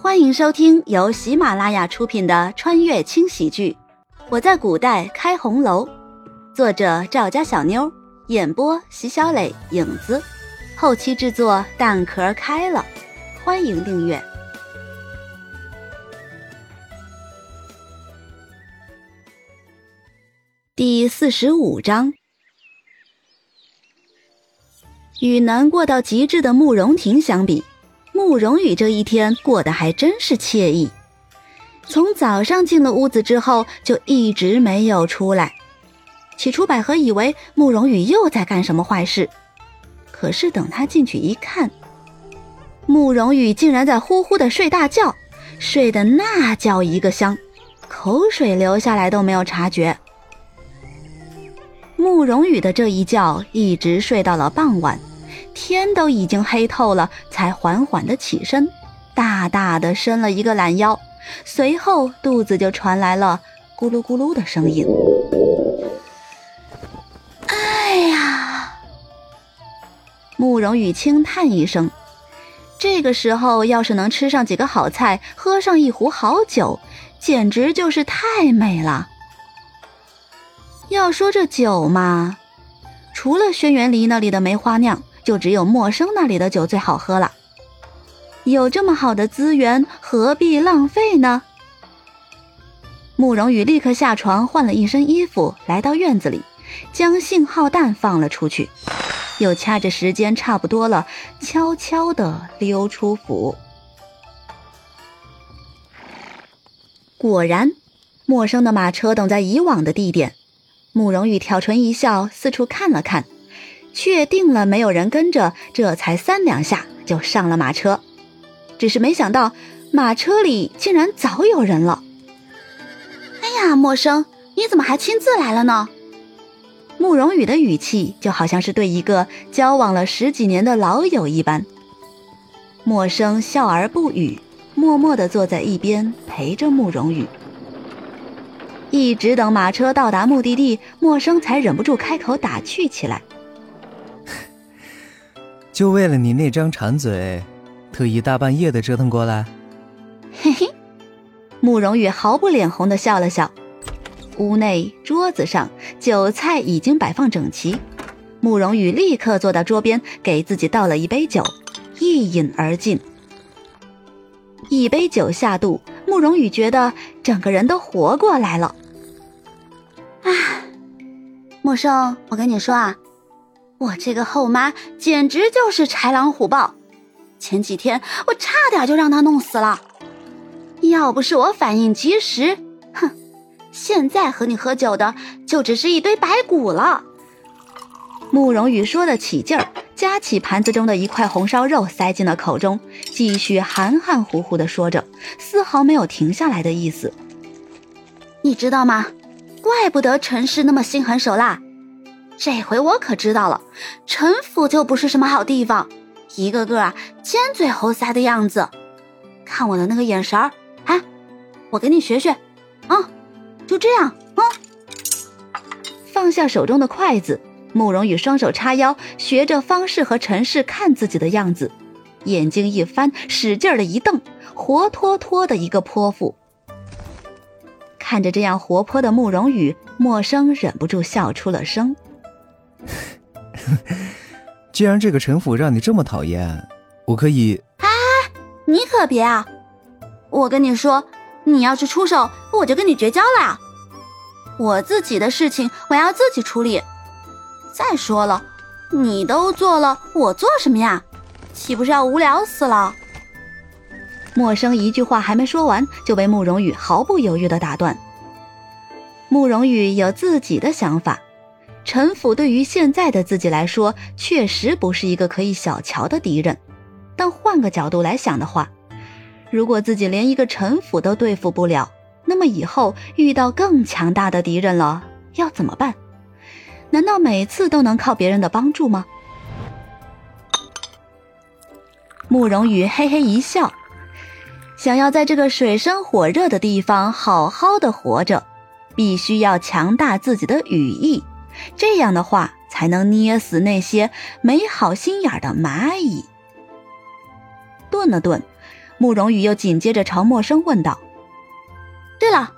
欢迎收听由喜马拉雅出品的穿越轻喜剧《我在古代开红楼》，作者赵家小妞，演播席小磊、影子，后期制作蛋壳开了。欢迎订阅第四十五章。与难过到极致的慕容婷相比。慕容羽这一天过得还真是惬意，从早上进了屋子之后就一直没有出来。起初百合以为慕容羽又在干什么坏事，可是等他进去一看，慕容羽竟然在呼呼的睡大觉，睡得那叫一个香，口水流下来都没有察觉。慕容羽的这一觉一直睡到了傍晚。天都已经黑透了，才缓缓的起身，大大的伸了一个懒腰，随后肚子就传来了咕噜咕噜的声音。哎呀！慕容羽轻叹一声，这个时候要是能吃上几个好菜，喝上一壶好酒，简直就是太美了。要说这酒嘛，除了轩辕离那里的梅花酿。就只有陌生那里的酒最好喝了。有这么好的资源，何必浪费呢？慕容羽立刻下床，换了一身衣服，来到院子里，将信号弹放了出去，又掐着时间差不多了，悄悄地溜出府。果然，陌生的马车等在以往的地点。慕容羽挑唇一笑，四处看了看。确定了没有人跟着，这才三两下就上了马车。只是没想到，马车里竟然早有人了。哎呀，陌生，你怎么还亲自来了呢？慕容羽的语气就好像是对一个交往了十几年的老友一般。陌生笑而不语，默默地坐在一边陪着慕容羽。一直等马车到达目的地，陌生才忍不住开口打趣起来。就为了你那张馋嘴，特意大半夜的折腾过来。嘿嘿，慕容羽毫不脸红的笑了笑。屋内桌子上酒菜已经摆放整齐，慕容羽立刻坐到桌边，给自己倒了一杯酒，一饮而尽。一杯酒下肚，慕容羽觉得整个人都活过来了。啊，陌生，我跟你说啊。我这个后妈简直就是豺狼虎豹，前几天我差点就让她弄死了，要不是我反应及时，哼，现在和你喝酒的就只是一堆白骨了。慕容羽说的起劲儿，夹起盘子中的一块红烧肉塞进了口中，继续含含糊糊的说着，丝毫没有停下来的意思。你知道吗？怪不得陈氏那么心狠手辣。这回我可知道了，陈府就不是什么好地方，一个个啊尖嘴猴腮的样子，看我的那个眼神儿，啊，我给你学学，啊，就这样啊。放下手中的筷子，慕容羽双手叉腰，学着方氏和陈氏看自己的样子，眼睛一翻，使劲儿的一瞪，活脱脱的一个泼妇。看着这样活泼的慕容羽，默生忍不住笑出了声。既然这个陈府让你这么讨厌，我可以……哎，你可别啊！我跟你说，你要是出手，我就跟你绝交了！我自己的事情我要自己处理。再说了，你都做了，我做什么呀？岂不是要无聊死了？陌生一句话还没说完，就被慕容羽毫不犹豫的打断。慕容羽有自己的想法。陈府对于现在的自己来说，确实不是一个可以小瞧的敌人。但换个角度来想的话，如果自己连一个陈府都对付不了，那么以后遇到更强大的敌人了，要怎么办？难道每次都能靠别人的帮助吗？慕容羽嘿嘿一笑，想要在这个水深火热的地方好好的活着，必须要强大自己的羽翼。这样的话，才能捏死那些没好心眼的蚂蚁。顿了顿，慕容羽又紧接着朝默生问道：“对了，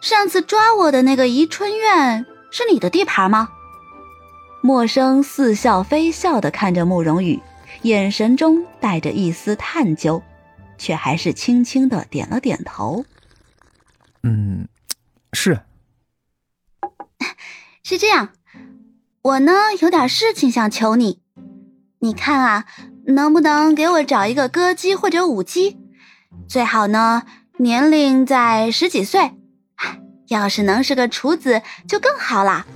上次抓我的那个宜春院是你的地盘吗？”默生似笑非笑的看着慕容羽，眼神中带着一丝探究，却还是轻轻的点了点头：“嗯，是。是这样，我呢有点事情想求你，你看啊。”能不能给我找一个歌姬或者舞姬？最好呢，年龄在十几岁。要是能是个处子就更好啦。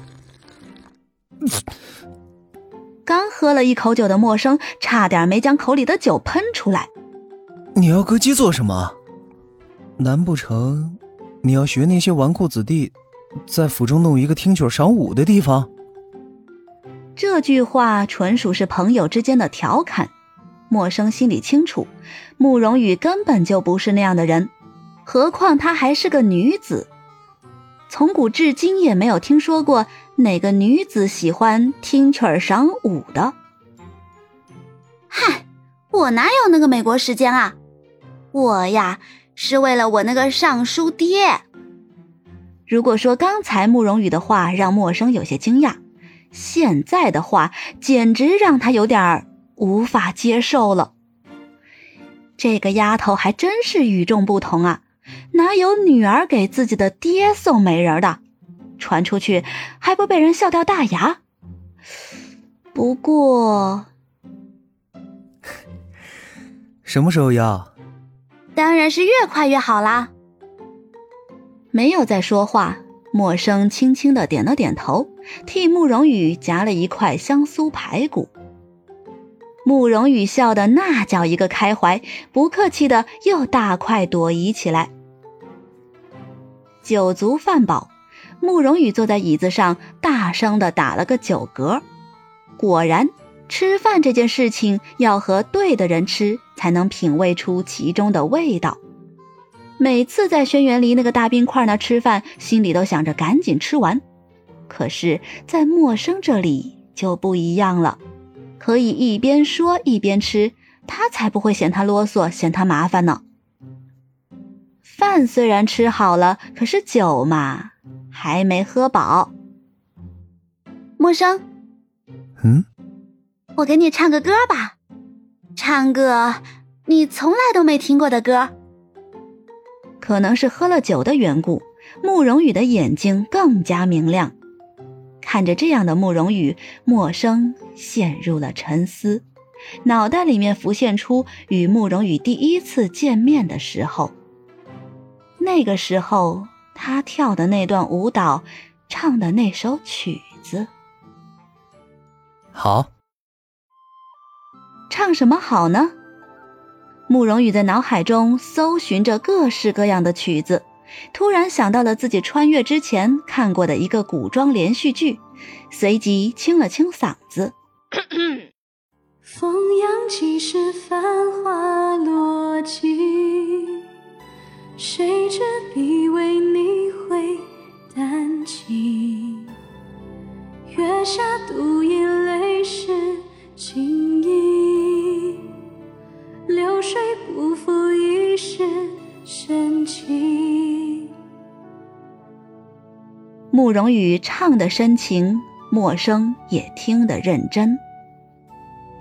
刚喝了一口酒的陌生，差点没将口里的酒喷出来。你要歌姬做什么？难不成你要学那些纨绔子弟，在府中弄一个听曲赏舞的地方？这句话纯属是朋友之间的调侃。默笙心里清楚，慕容羽根本就不是那样的人，何况她还是个女子。从古至今也没有听说过哪个女子喜欢听曲儿赏舞的。嗨，我哪有那个美国时间啊？我呀，是为了我那个尚书爹。如果说刚才慕容羽的话让默笙有些惊讶，现在的话简直让他有点。无法接受了，这个丫头还真是与众不同啊！哪有女儿给自己的爹送媒人的？传出去还不被人笑掉大牙？不过，什么时候要？当然是越快越好啦！没有再说话，默笙轻轻的点了点头，替慕容羽夹了一块香酥排骨。慕容羽笑的那叫一个开怀，不客气的又大快朵颐起来。酒足饭饱，慕容羽坐在椅子上，大声的打了个酒嗝。果然，吃饭这件事情要和对的人吃，才能品味出其中的味道。每次在轩辕离那个大冰块那吃饭，心里都想着赶紧吃完。可是，在陌生这里就不一样了。可以一边说一边吃，他才不会嫌他啰嗦，嫌他麻烦呢。饭虽然吃好了，可是酒嘛，还没喝饱。陌生，嗯，我给你唱个歌吧，唱个你从来都没听过的歌。可能是喝了酒的缘故，慕容羽的眼睛更加明亮。看着这样的慕容羽，默笙陷入了沉思，脑袋里面浮现出与慕容羽第一次见面的时候。那个时候，他跳的那段舞蹈，唱的那首曲子。好，唱什么好呢？慕容羽在脑海中搜寻着各式各样的曲子。突然想到了自己穿越之前看过的一个古装连续剧，随即清了清嗓子。风扬起时，繁花落尽，谁执笔为你绘丹青？月下独慕容羽唱的深情，默笙也听得认真。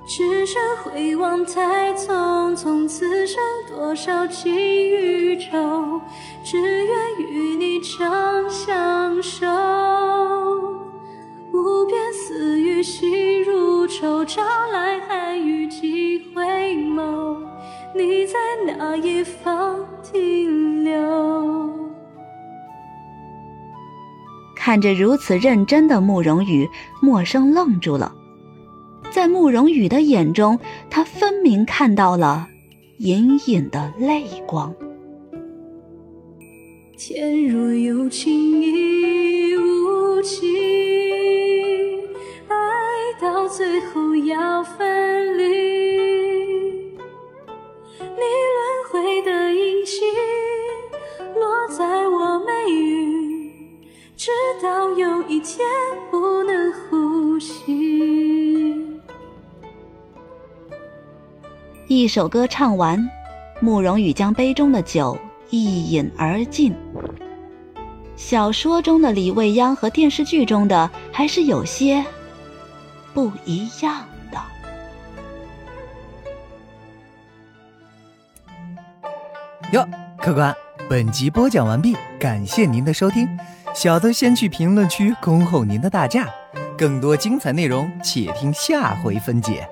只身回望太匆匆，此生多少情与愁，只愿与你长相守。无边丝雨细如愁，朝来寒雨几回眸，你在哪一方停留？看着如此认真的慕容羽，默笙愣住了。在慕容羽的眼中，他分明看到了隐隐的泪光。天若有情亦无情，到有一天不能呼吸。一首歌唱完，慕容羽将杯中的酒一饮而尽。小说中的李未央和电视剧中的还是有些不一样的。哟，客官，本集播讲完毕，感谢您的收听。小的先去评论区恭候您的大驾，更多精彩内容且听下回分解。